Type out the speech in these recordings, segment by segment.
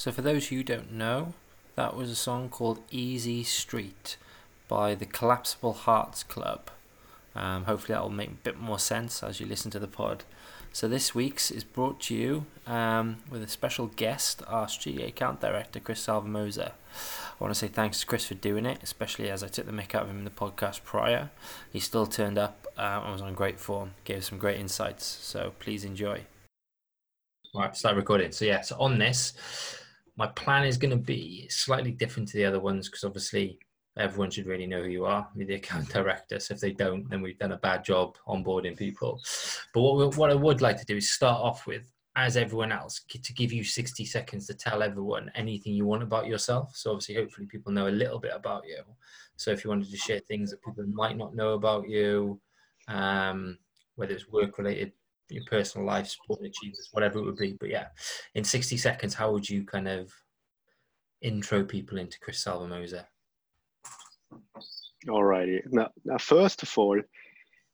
So, for those who don't know, that was a song called Easy Street by the Collapsible Hearts Club. Um, hopefully, that will make a bit more sense as you listen to the pod. So, this week's is brought to you um, with a special guest, our studio account director, Chris Salvamosa. I want to say thanks to Chris for doing it, especially as I took the mic out of him in the podcast prior. He still turned up uh, and was on great form, gave some great insights. So, please enjoy. Right, start recording. So, yeah, so on this, my plan is going to be slightly different to the other ones because obviously everyone should really know who you are. You're the account director. So if they don't, then we've done a bad job onboarding people. But what, what I would like to do is start off with, as everyone else, to give you 60 seconds to tell everyone anything you want about yourself. So obviously, hopefully, people know a little bit about you. So if you wanted to share things that people might not know about you, um, whether it's work related, your personal life, sporting achievements, whatever it would be. But yeah, in 60 seconds, how would you kind of intro people into Chris Salvamosa? Alrighty. Now, now, first of all,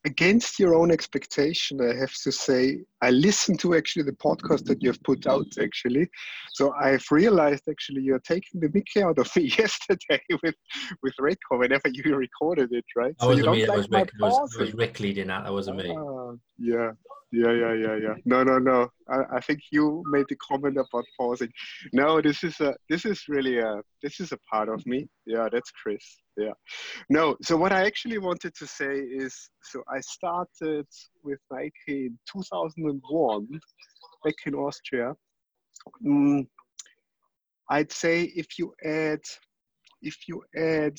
against your own expectation, I have to say, I listened to actually the podcast that you have put out actually. So I've realized actually you're taking the mickey out of me yesterday with with Rico whenever you recorded it, right? That so wasn't me. Like was Rick. It was, it was Rick leading that. That wasn't me. Uh, yeah. Yeah, yeah, yeah, yeah. No, no, no. I, I think you made the comment about pausing. No, this is a this is really a this is a part of me. Yeah, that's Chris. Yeah. No, so what I actually wanted to say is so I started with Nike in 2001 back in Austria. Mm, I'd say if you add if you add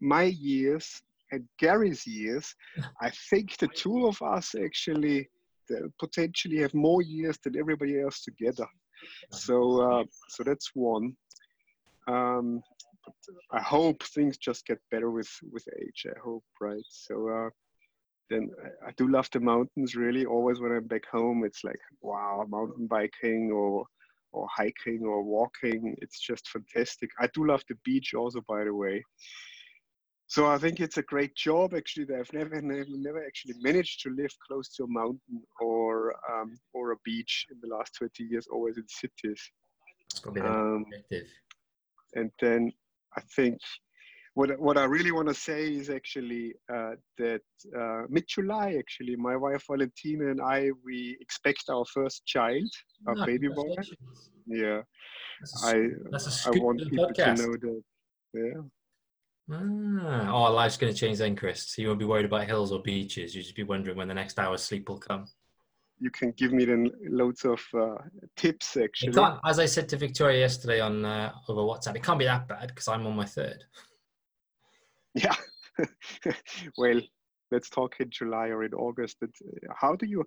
my years and Gary's years, I think the two of us actually potentially have more years than everybody else together. So, uh, so that's one. Um, I hope things just get better with with age. I hope, right? So, uh, then I do love the mountains. Really, always when I'm back home, it's like wow, mountain biking or or hiking or walking. It's just fantastic. I do love the beach also, by the way so I think it's a great job actually. That I've never, never, never actually managed to live close to a mountain or um, or a beach in the last 20 years. Always in cities. Um, and then I think what what I really want to say is actually uh, that uh, mid July, actually, my wife Valentina and I we expect our first child, our oh, baby boy. Yeah, that's a, I that's a I want people podcast. to know that. Yeah. Ah, oh, life's going to change then, Chris. So you won't be worried about hills or beaches. You'll just be wondering when the next hour's sleep will come. You can give me then loads of uh, tips, actually. as I said to Victoria yesterday on uh, over WhatsApp, it can't be that bad because I'm on my third. Yeah. well, let's talk in July or in August. But uh, how do you?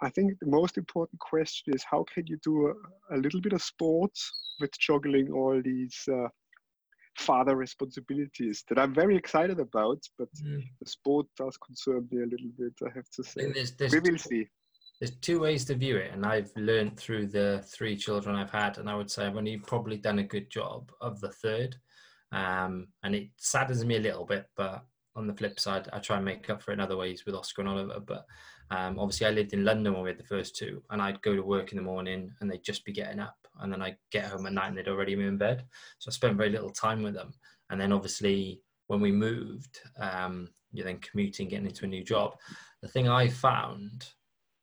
I think the most important question is how can you do a, a little bit of sports with juggling all these uh, father responsibilities that I'm very excited about, but mm. the sport does concern me a little bit, I have to say. There's, there's we will see. There's two ways to view it, and I've learned through the three children I've had, and I would say I've only probably done a good job of the third. Um, and it saddens me a little bit, but on the flip side, I try and make up for it in other ways with Oscar and Oliver. But um, obviously, I lived in London when we had the first two, and I'd go to work in the morning and they'd just be getting up, and then I'd get home at night and they'd already be in bed. So I spent very little time with them. And then obviously, when we moved, um, you're then commuting, getting into a new job. The thing I found,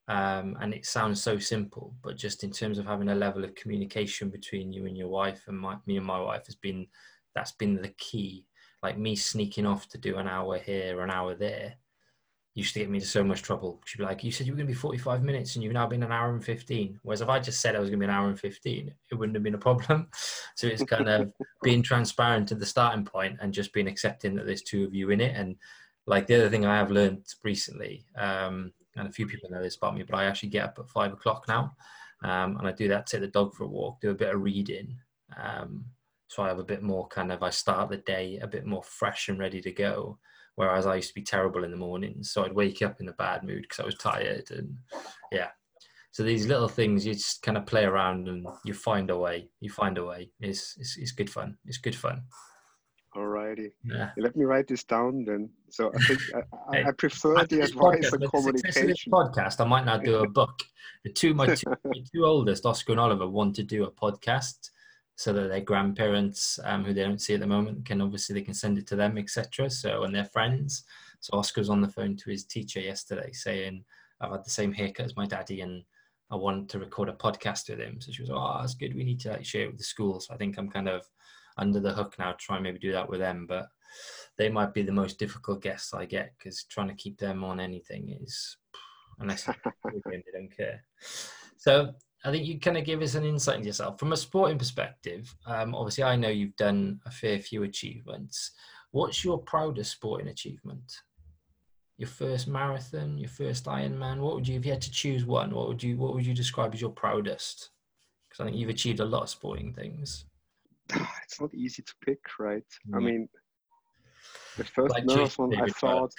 um, and it sounds so simple, but just in terms of having a level of communication between you and your wife, and my, me and my wife has been that's been the key. Like me sneaking off to do an hour here, an hour there used to get me into so much trouble. She'd be like, "You said you were going to be 45 minutes, and you've now been an hour and 15." Whereas if I just said I was going to be an hour and 15, it wouldn't have been a problem. So it's kind of being transparent at the starting point and just being accepting that there's two of you in it. And like the other thing I have learned recently, um, and a few people know this about me, but I actually get up at five o'clock now, um, and I do that, take the dog for a walk, do a bit of reading. Um, so I have a bit more kind of I start the day a bit more fresh and ready to go Whereas I used to be terrible in the mornings, so I'd wake up in a bad mood because I was tired, and yeah. So these little things you just kind of play around and you find a way. You find a way. It's it's, it's good fun. It's good fun. Alrighty. Yeah. Let me write this down then. So I think I, I, Hey, I prefer After the advice podcast- and communication. podcast, I might now do a book. The two my two, my two oldest, Oscar and Oliver, want to do a podcast so that their grandparents, um, who they don't see at the moment, can obviously they can send it to them, etc. So and their friends. So Oscar was on the phone to his teacher yesterday saying, "I've had the same haircut as my daddy, and I want to record a podcast with him." So she was, "Oh, that's good. We need to like share it with the school." So I think I'm kind of under the hook now, try and maybe do that with them, but they might be the most difficult guests I get because trying to keep them on anything is unless they don't care. So I think you kind of give us an insight into yourself from a sporting perspective. Um, obviously, I know you've done a fair few achievements. What's your proudest sporting achievement? Your first marathon, your first Ironman. What would you, if you had to choose one? What would you, what would you describe as your proudest? Because I think you've achieved a lot of sporting things. It's not easy to pick, right? I mean, the first Like marathon I thought.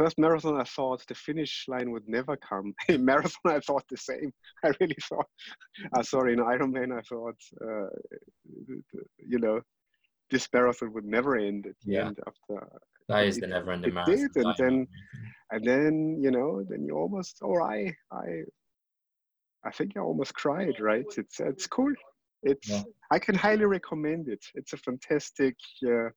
First marathon I thought the finish line would never come. In marathon I thought the same. I really thought. Uh, sorry, in Ironman I thought, uh, you know, this marathon would never end at the Yeah. end after That is it- the never-ending marathon. did, and then- and then you know then you almost or i i i think i almost cried right it's it's cool it's Yeah. i can highly recommend it it's a fantastic uh,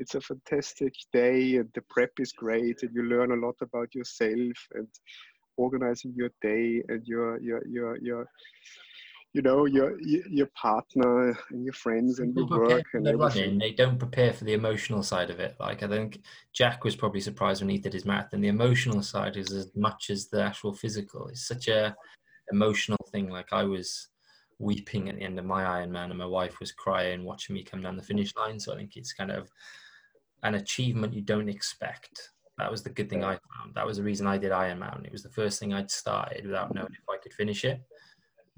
it's a fantastic day and the prep is great and you learn a lot about yourself and organizing your day and your your your your you know your your your partner and your friends and your work and everything they don't prepare for the emotional side of it. Like I think Jack was probably surprised when he did his marathon. The emotional side is as much as the actual physical. It's such a emotional thing. Like I was weeping at the end of my Ironman, and my wife was crying watching me come down the finish line. So I think it's kind of an achievement you don't expect. That was the good thing I found. That was the reason I did Ironman. It was the first thing I'd started without knowing if I could finish it.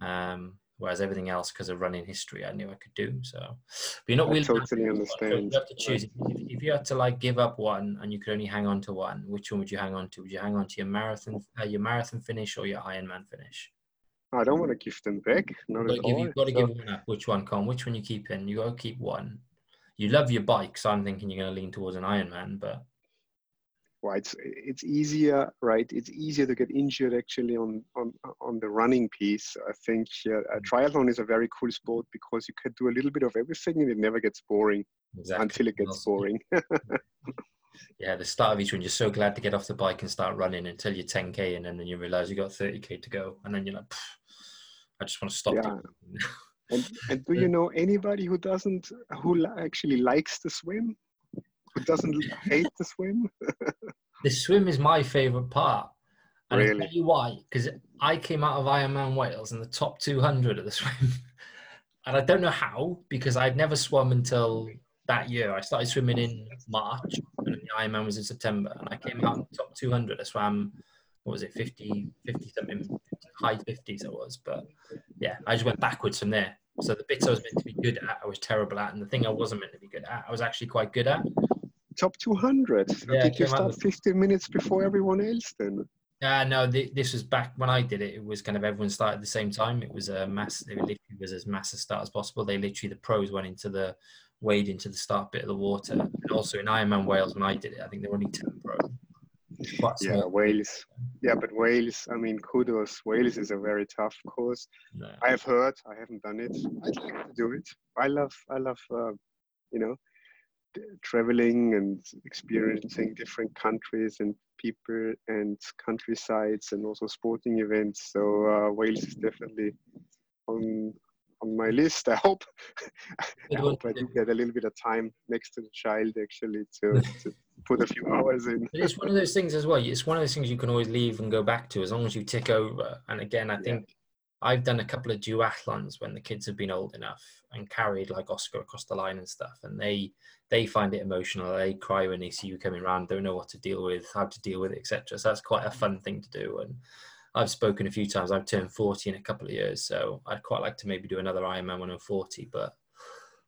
Um, whereas everything else, because of running history, I knew I could do. So, but you're not to totally choose one. So understand. You have to choose. If, if you had to like give up one and you could only hang on to one, which one would you hang on to? Would you hang on to your marathon, uh, your marathon finish, or your Ironman finish? I don't want to give them back. Not You've got at to give, all. you've got to So- give one up. Which one, Con? Which one you keep in? You got to keep one. You love your bike, so I'm thinking you're going to lean towards an Ironman, but well, it's it's easier, right? It's easier to get injured actually on on on the running piece. I think uh, a triathlon is a very cool sport because you can do a little bit of everything and it never gets boring exactly. until it gets boring. Yeah, the start of each one, you're so glad to get off the bike and start running until you're 10k, and then you realize you got 30k to go, and then you're like, I just want to stop. Yeah. doing it." and and do you know anybody who doesn't who actually likes to swim? Who doesn't hate to swim? the swim is my favorite part. And I'll Really? tell you why, because I came out of Ironman Wales in the top 200 of the swim. and I don't know how, because I'd never swum until that year. I started swimming in March, and the Ironman was in September. And I came out in the top 200. I swam, what was it, 50, 50 something, high 50s I was. But yeah, I just went backwards from there. So the bits I was meant to be good at, I was terrible at. And the thing I wasn't meant to be good at, I was actually quite good at. Top 200. Yeah, Did you start 15 minutes before everyone else then? Uh, no, th- this was back when I did it. It was kind of everyone started at the same time. It was a mass. It literally was as mass a start as possible. They literally the pros went into the wade into the start bit of the water. And also in Ironman Wales when I did it, I think there were only ten pro. Quite Yeah. Wales. Yeah, but Wales, I mean, kudos. Wales is a very tough course. No. I have heard. I haven't done it. I'd like to do it. I love. I love. Uh, you know, traveling and experiencing different countries and people and countrysides and also sporting events. So uh, Wales is definitely on on my list. I hope. I hope I do do. get a little bit of time next to the child actually to, to put a few hours in. It's one of those things as well. It's one of those things you can always leave and go back to as long as you tick over. And again, I Yeah. think I've done a couple of duathlons when the kids have been old enough and carried like Oscar across the line and stuff, and they they find it emotional. They cry when they see you coming around, don't know what to deal with, how to deal with it, etc. So that's quite a fun thing to do. And I've spoken a few times. I've turned 40 in a couple of years, so I'd quite like to maybe do another Ironman when I'm 40, but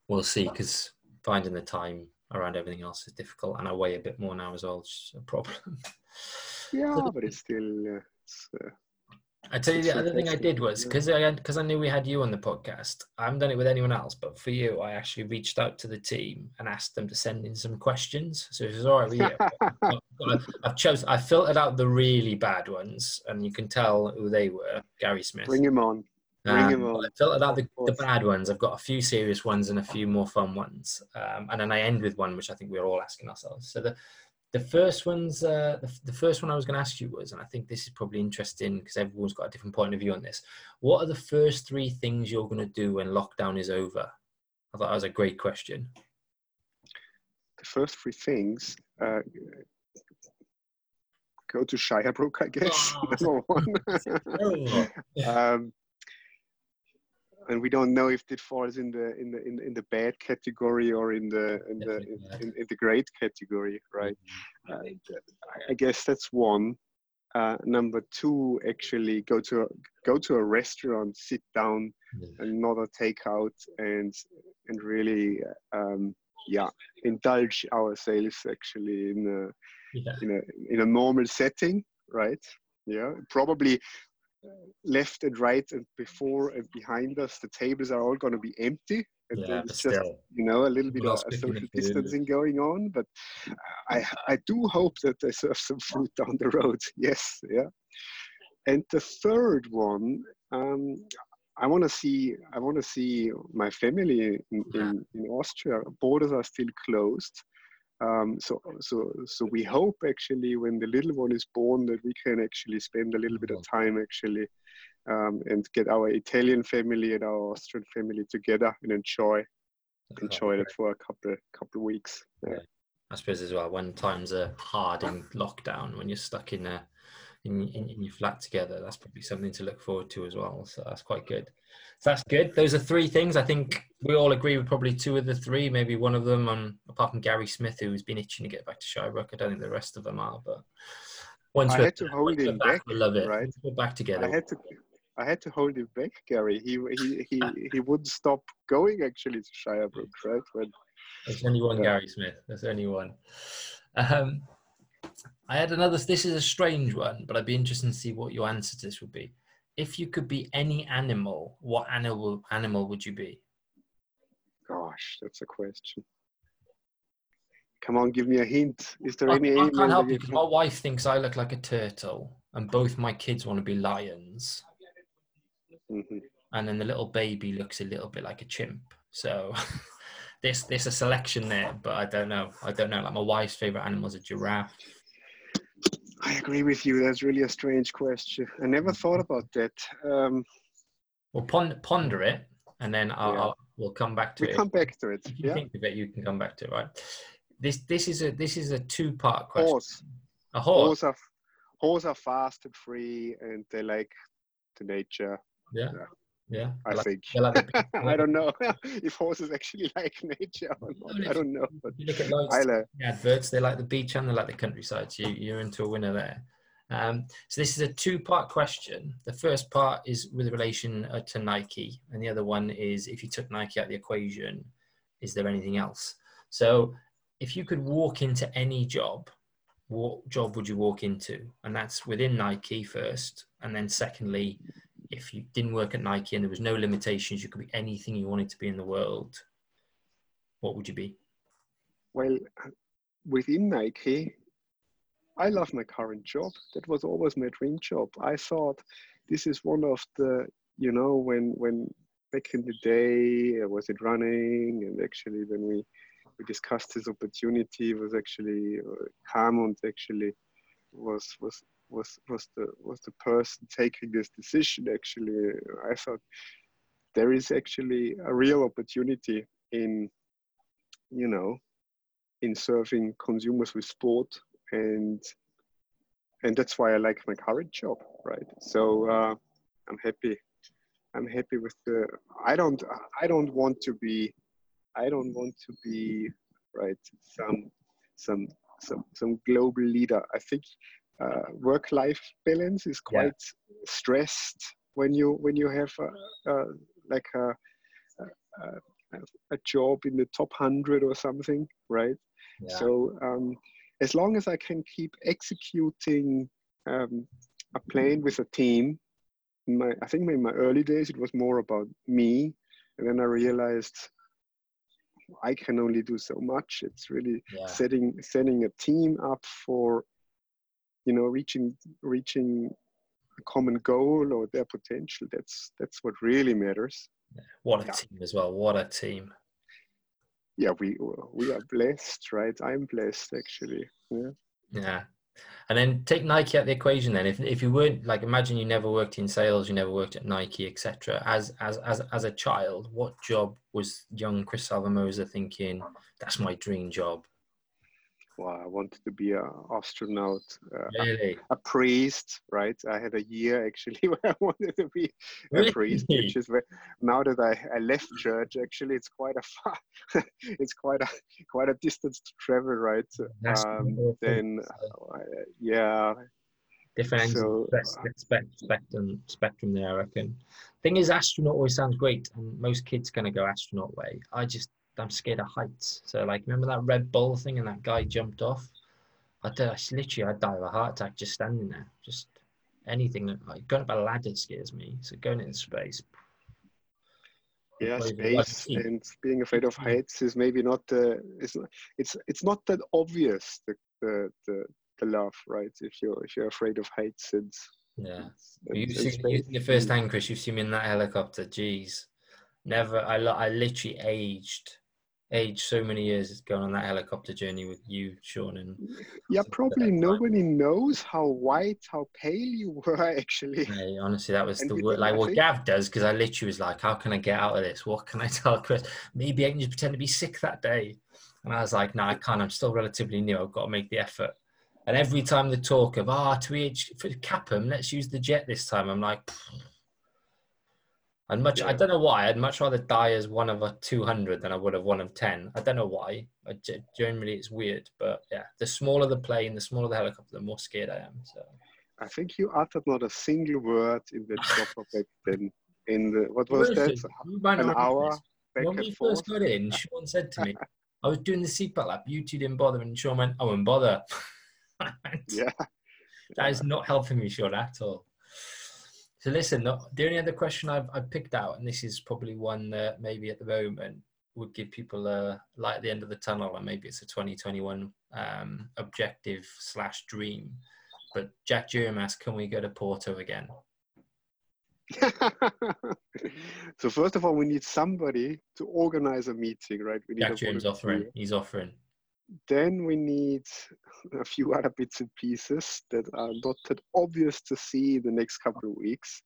we'll see because finding the time around everything else is difficult, and I weigh a bit more now as well, which is a problem. Yeah, but it's still uh, it's, uh, I tell you, the other thing I did was because I because I knew we had you on the podcast. I haven't done it with anyone else, but for you, I actually reached out to the team and asked them to send in some questions. So if it's all right with you, I've, I've. I filtered out the really bad ones, and you can tell who they were. Gary Smith. Bring him on. Bring um, him on. I filtered out the, the, bad ones. I've got a few serious ones and a few more fun ones, um, and then I end with one which I think we're all asking ourselves. So the the first one's uh, the, the first one I was going to ask you was, and I think this is probably interesting because everyone's got a different point of view on this. What are the first three things you're going to do when lockdown is over? I thought that was a great question. The first three things. Uh, go to Shirebrook, I guess. Oh, one. um, and we don't know if it falls in the in the in, in the bad category or in the in the in, in the great category right? Mm-hmm. uh, i guess that's one. Uh, number two actually go to a, go to a restaurant sit down and not a takeout and and really um, yeah indulge ourselves actually in a yeah. in a in a normal setting right? Yeah probably left and right and before and behind us, the tables are all going to be empty. And yeah, there's just, you know, a little bit of social distancing going on. But I, I do hope that they serve some food down the road. Yes, yeah. And the third one, um, I want to see. I want to see my family in, in, in Austria. Borders are still closed, um, so, so, so we hope actually when the little one is born that we can actually spend a little bit of time actually um, and get our Italian family and our Austrian family together and enjoy enjoy it for a couple couple of weeks. Yeah. I suppose as well when times are hard in lockdown, when you're stuck in a in, in, in, your flat together. That's probably something to look forward to as well. So that's quite good. So that's good. Those are three things. I think we all agree with probably two of the three, maybe one of them, um, apart from Gary Smith, who's been itching to get back to Shirebrook. I don't think the rest of them are, but once I we're, had to hold him back, we love it. Right? We're back together. I had to. I had to hold him back, Gary. He he he, he wouldn't stop going actually to Shirebrook, right? When there's only one Gary Smith. There's only one. Um, I had another. This is a strange one, but I'd be interested to see what your answer to this would be. If you could be any animal, what animal animal would you be? Gosh, that's a question. Come on, give me a hint. Is there I, any? I can't help you because my wife thinks I look like a turtle, and both my kids want to be lions. Mm-hmm. And then the little baby looks a little bit like a chimp. So there's there's a selection there, but I don't know. I don't know. Like my wife's favorite animal is a giraffe. I agree with you. That's really a strange question. I never thought about that. Um, well, ponder, ponder it, and then I'll, yeah. I'll, we'll come back to we it. Come back to it. If you yeah. think of it, you can come back to it. Right. This this is a this is a two part question. Horse. A horse. Horse are, horse are fast and free, and they like the nature. Yeah. yeah. Yeah, I like, think. Like I don't know if horses actually like nature or not. I don't know. But you look at those adverts; they like the beach and they like the countryside. So you, you're into a winner there. Um, so this is a two-part question. The first part is with relation uh, to Nike, and the other one is if you took Nike out of the equation, is there anything else? So if you could walk into any job, what job would you walk into? And that's within Nike first, and then secondly, if you didn't work at Nike and there was no limitations, you could be anything you wanted to be in the world, what would you be? Well, within Nike, I love my current job. That was always my dream job. I thought this is one of the, you know, when when back in the day, was it running, and actually when we we discussed this opportunity, was actually uh, actually was was was was the was the person taking this decision actually. I thought there is actually a real opportunity in you know in serving consumers with sport. And and that's why i like my current job right? So uh, i'm happy. I'm happy with the i don't i don't want to be i don't want to be right some some some some global leader. I think uh, work-life balance is quite yeah. stressed when you when you have a, a, like a, a, a job in the top hundred or something, right? Yeah. So um, as long as I can keep executing um, a plan with a team my I think in my early days it was more about me, and then I realized I can only do so much. It's really Yeah. setting setting a team up for you know reaching reaching a common goal or their potential. That's that's what really matters. What a Yeah. team as well. What a team. Yeah, we we are blessed, right? I'm blessed actually. Yeah. Yeah. And then take Nike out the equation then. If if you weren't like imagine you never worked in sales, you never worked at Nike, etc. As as as as a child, what job was young Chris Salvamosa thinking, that's my dream job? Well, I wanted to be an astronaut, uh, Really? a priest, right? I had a year actually where I wanted to be a priest, which is where now that I, I left church, actually, it's quite a far, it's quite a quite a distance to travel, right? Um, then, uh, yeah, different so, of the spec- spec- spectrum spectrum there, I reckon. Thing is, astronaut always sounds great, and most kids gonna go astronaut way. I just I'm scared of heights. So like, remember that Red Bull thing, and that guy jumped off. I, d- I literally I'd die of a heart attack just standing there. Just anything that like going up a ladder scares me. So going into space. yeah, Or even like space and being afraid of heights is maybe not the it's not, it's it's not that obvious the the the, the love, right? If you're if you're afraid of heights and Yeah. and- You've and seen, space. you've seen it Chris. You've seen me in that helicopter. Jeez, never. I I literally aged, aged so many years going on that helicopter journey with you, Sean, and Yeah, probably nobody knows how white, how pale you were actually. Hey, honestly, that was And the word. Like what nothing. Gav does, because I literally was like, "How can I get out of this? What can I tell Chris? Maybe I can just pretend to be sick that day." And I was like, "No, I can't. I'm still relatively new. I've got to make the effort." And every time the talk of, "Ah, to each for Capham, let's use the jet this time," I'm like, "I'd much. I don't know why. I'd much rather die as one of a 200 than I would have one of 10. I don't know why. I generally, it's weird, but yeah, the smaller the plane, the smaller the helicopter, the more scared I am. So. I think you uttered not a single word in the chopper back then. In the what was that? An hour when we forth. first got in, Sean said to me, I was doing the seatbelt lap, you two didn't bother, and Sean went, I won't bother. Yeah. That is not helping me, Sean, at all. So listen, the the only other question I've, I've picked out, and this is probably one that maybe at the moment would give people a light at the end of the tunnel, and maybe it's a 2021 um, objective slash dream. But Jack Jerem asked, can we go to Porto again? so first of all, we need somebody to organize a meeting, right? We need Jack a offering. He's offering. Then we need a few other bits and pieces that are not that obvious to see in the next couple of weeks.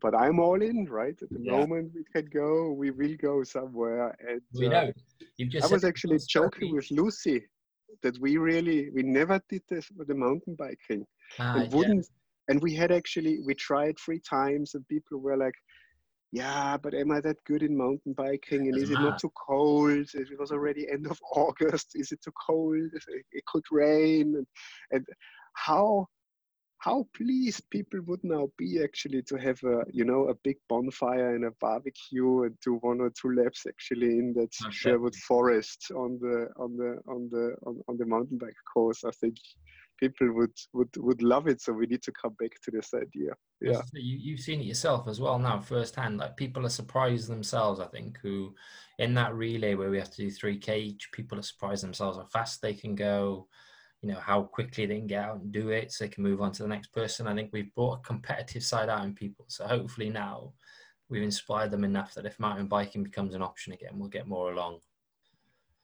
But I'm all in, right? At the Yeah. moment we can go, we will go somewhere. And We uh, know. You've just I was actually joking with Lucy that we really we never did this with the mountain biking Ah, and wouldn't and we had actually we tried three times and people were like yeah but am i that good in mountain biking? And is it not too cold? It was already end of august. Is it too cold? It could rain. And, and how how pleased people would now be actually to have a you know a big bonfire and a barbecue and do one or two laps actually in that Oh, Sherwood Forest on the on the on the on, on the mountain bike course. I think people would would would love it. So we need to come back to this idea. Yeah. You, you've seen it yourself as well now firsthand. Like people are surprised themselves, I think, who in that relay where we have to do 3K, each, people are surprised themselves how fast they can go, you know, how quickly they can get out and do it so they can move on to the next person. I think we've brought a competitive side out in people. So hopefully now we've inspired them enough that if mountain biking becomes an option again, we'll get more along.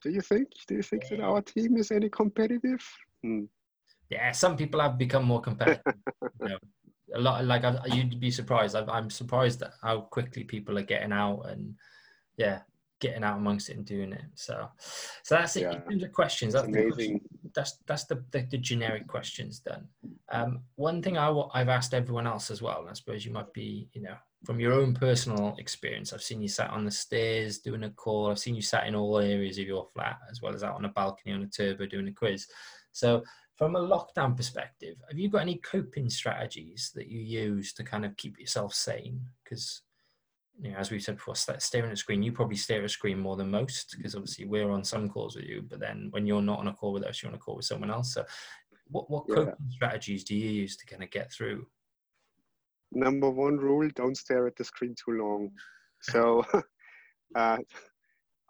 Do you think? Do you think that our team is any competitive? Hmm. Yeah, some people have become more competitive. you know, a lot like I, you'd be surprised. I, I'm surprised at how quickly people are getting out and yeah, getting out amongst it and doing it. So, so that's it. In terms of questions, that's the, amazing. that's that's the, the, the generic questions done. Um, one thing I, wa- I've asked everyone else as well, and I suppose you might be, you know, from your own personal experience. I've seen you sat on the stairs doing a call. I've seen you sat in all areas of your flat, as well as out on a balcony on a turbo doing a quiz. So, from a lockdown perspective, have you got any coping strategies that you use to kind of keep yourself sane? Because you know, as we said before, staring at a screen, you probably stare at a screen more than most because obviously we're on some calls with you, but then when you're not on a call with us, you're on a call with someone else. So, what what Yeah. coping strategies do you use to kind of get through? number one rule: don't stare at the screen too long. So, uh,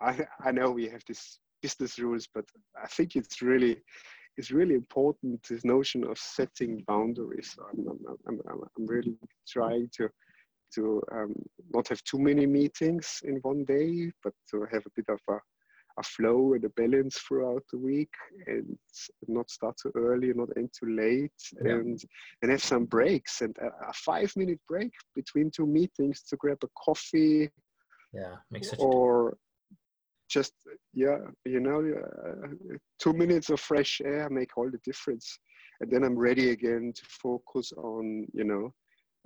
I I know we have these business rules, but I think it's really it's really important this notion of setting boundaries. I'm, I'm, I'm, I'm really trying to to um, not have too many meetings in one day, but to have a bit of a, a flow and a balance throughout the week and not start too early, not end too late, yeah. and and have some breaks and a, a, five minute break between two meetings to grab a coffee. Yeah, makes such or just yeah you know uh, two minutes of fresh air make all the difference. And then i'm ready again to focus on you know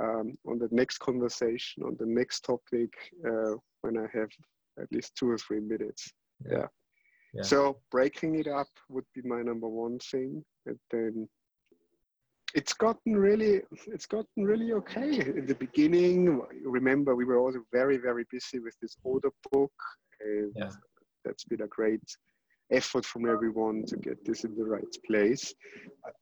um, on the next conversation on the next topic uh, when i have at least two or three minutes. Yeah. yeah. yeah so breaking it up would be my number one thing. And then it's gotten really it's gotten really okay in the beginning. Remember we were also very very busy with this order book and yeah that's been a great effort from everyone to get this in the right place.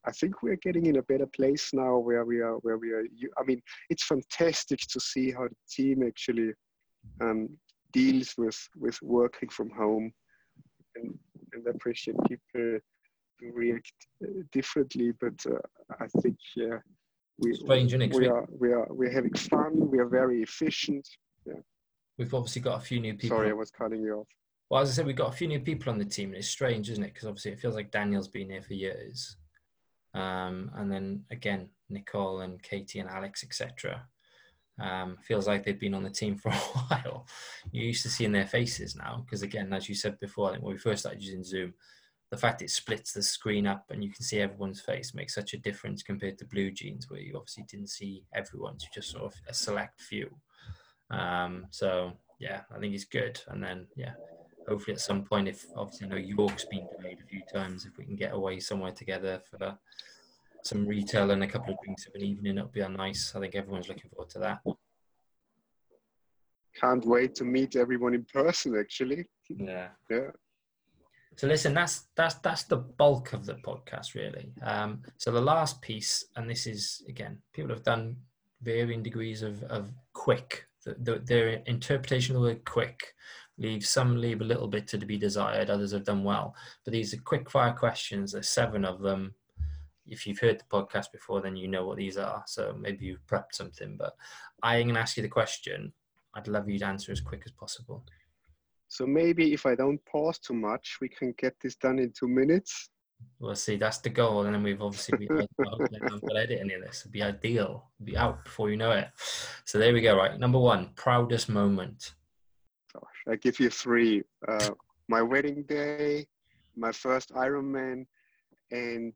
I think we're getting in a better place now where we are, where we are. I mean, it's fantastic to see how the team actually um, deals with, with working from home and, and appreciate people react uh, differently, but uh, I think, yeah, we, Strange, we are, we are, we're having fun. We are very efficient. Yeah. We've obviously got a few new people. Sorry, I was cutting you off. Well, as I said, we've got a few new people on the team, and it's strange, isn't it? Because obviously it feels like Daniel's been here for years, um, and then again Nicole and Katie and Alex, etc. Um, feels like they've been on the team for a while. You're used to seeing their faces now, because again, as you said before, I think when we first started using Zoom, the fact it splits the screen up and you can see everyone's face makes such a difference compared to Blue Jeans, where you obviously didn't see everyone's, you just sort of a select few. Um, so yeah, I think it's good. And then yeah, hopefully at some point, if obviously New York's been delayed a few times, if we can get away somewhere together for some retail and a couple of drinks of an evening, it'll be a nice. I think everyone's looking forward to that. Can't wait to meet everyone in person. Actually. Yeah. Yeah. So listen, that's that's that's the bulk of the podcast, really. Um, so the last piece, and this is again, people have done varying degrees of of quick. The, the, their interpretation of the word quick leave some leave a little bit to be desired others have done well but these are quick fire questions there's seven of them if you've heard the podcast before then you know what these are so maybe you've prepped something but i'm going to ask you the question i'd love you to answer as quick as possible so maybe if i don't pause too much we can get this done in two minutes We'll see. That's the goal, and then we've obviously been got edit any of this. It'd be ideal. It'd be out before you know it. So there we go. Right, number one, proudest moment. I give you three. Uh, my wedding day, my first Ironman, and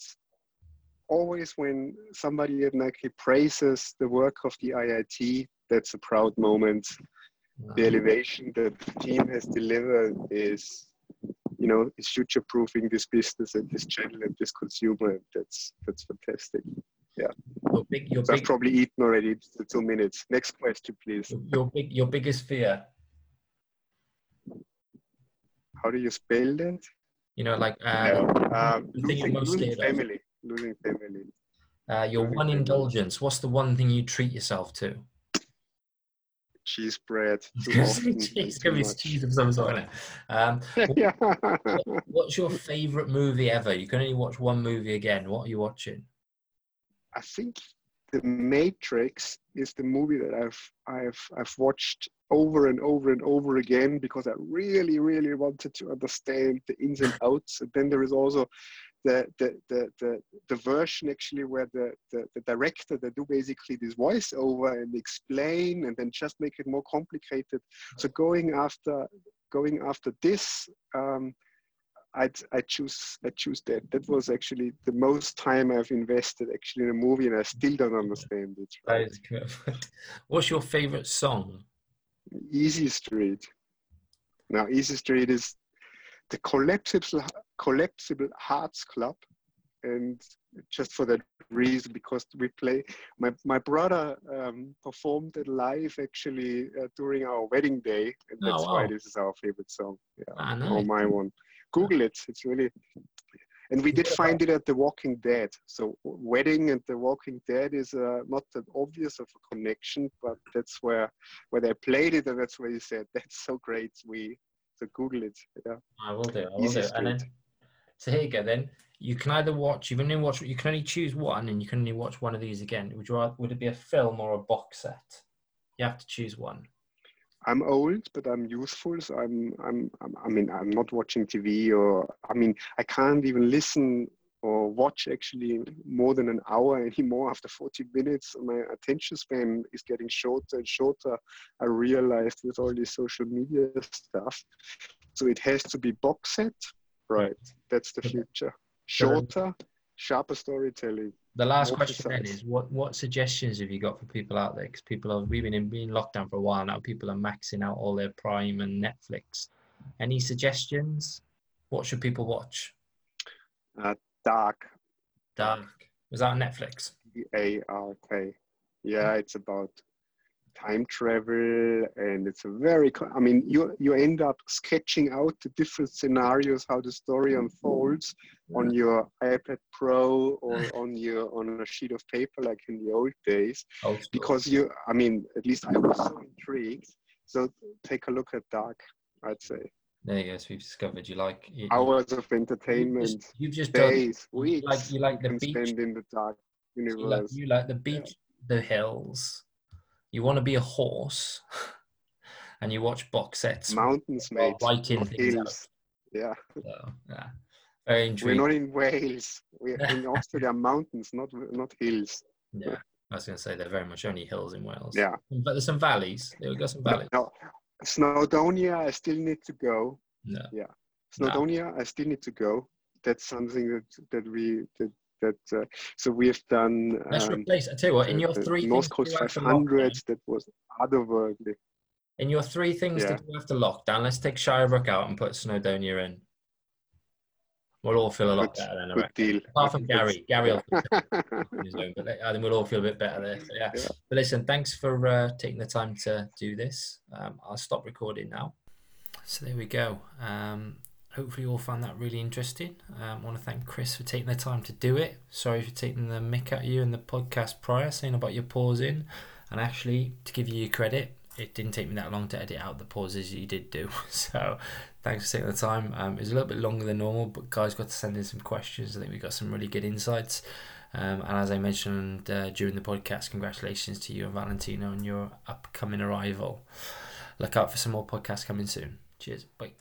always when somebody at Nike praises the work of the IIT, that's a proud moment. The elevation that the team has delivered is, you know, is future-proofing this business and this channel and this consumer. That's that's fantastic. Yeah. Your big, your so big, I've probably eaten already two minutes. Next question, please. Your big, your biggest fear how do you spell that? You know, like uh, um, losing, losing family, losing family. Uh, your losing one indulgence. What's the one thing you treat yourself to? Cheese bread. cheese, give me cheese of some sort. Um, yeah. what's your favorite movie ever? You can only watch one movie again. What are you watching? I think The Matrix is the movie that I've I've I've watched over and over and over again because I really, really wanted to understand the ins and outs. And then there is also the the the the, the version actually where the, the, the director they do basically this voiceover and explain and then just make it more complicated. So going after going after this. Um, I'd, I choose I choose that. That was actually the most time I've invested actually in a movie, and I still don't understand it. Right? That is good. What's your favorite song? Easy Street. Now, Easy Street is the collapsible, collapsible hearts club. And just for that reason, because we play, my, my brother um, performed it live actually uh, during our wedding day. And that's oh, wow. why this is our favorite song. Yeah, ah, nice. or my one. Google it. It's really, And we did find it at The Walking Dead. So Wedding and The Walking Dead is uh, not that obvious of a connection, but that's where where they played it, and that's where you said that's so great. We so Google it. Yeah, I will do. I will do. And then, so here you go. Then you can either watch. You can only watch. You can only choose one, and you can only watch one of these again. Would you? Would it be a film or a box set? You have to choose one. I'm old, but I'm youthful. So I'm, I'm, I'm, I mean, I'm not watching TV or, I mean, I can't even listen or watch actually more than an hour anymore after 40 minutes. My attention span is getting shorter and shorter. I realized with all this social media stuff. So it has to be box set. Right. That's the future. Shorter, sharper storytelling. The last question then is what what suggestions have you got for people out there? Because people have we've been in being locked down for a while now. People are maxing out all their Prime and Netflix. Any suggestions? What should people watch? Uh, Dark. Dark. Was that on Netflix? A R K. Yeah, it's about time travel and it's a very i mean you you end up sketching out the different scenarios how the story unfolds on your ipad pro or on your on a sheet of paper like in the old days oh, because you i mean at least i was so intrigued so take a look at dark i'd say there you go. So we've discovered you like you, hours of entertainment. You've just, you've just days, done, weeks. Like you like the beach. Spend in the dark universe. You like, you like the beach, yeah. the hills, you want to be a horse and you watch box sets. Mountains, mate. Things hills. Yeah. So, yeah. Very intriguing. We're not in Wales. We're in Austria, mountains, not not hills. Yeah. I was going to say they're very much only hills in Wales. Yeah. But there's some valleys. There we got some valleys. No, Snowdonia, I still need to go. No. Yeah. Snowdonia, no. I still need to go. That's something that that we that that uh, so we have done. Let's um, replace. I tell you what, in your three North Coast 500, that was otherworldly. In your three things yeah. that you have to lock down, let's take Shirebrook out and put Snowdonia in. We'll all feel a lot good, better then. Good deal. Apart from Gary, Gary will his own, but I think we'll all feel a bit better there. So, yeah. yeah. But listen, thanks for uh, taking the time to do this. Um, I'll stop recording now. So there we go. Um, hopefully you all found that really interesting. Um, I want to thank Chris for taking the time to do it. Sorry for taking the mick at you in the podcast prior, saying about your pausing. And actually, to give you credit, it didn't take me that long to edit out the pauses you did do. So thanks for taking the time. Um, it was a little bit longer than normal, but guys got to send in some questions. I think we got some really good insights. Um, and as I mentioned uh, during the podcast, congratulations to you and Valentino on your upcoming arrival. Look out for some more podcasts coming soon. Cheers. Bye.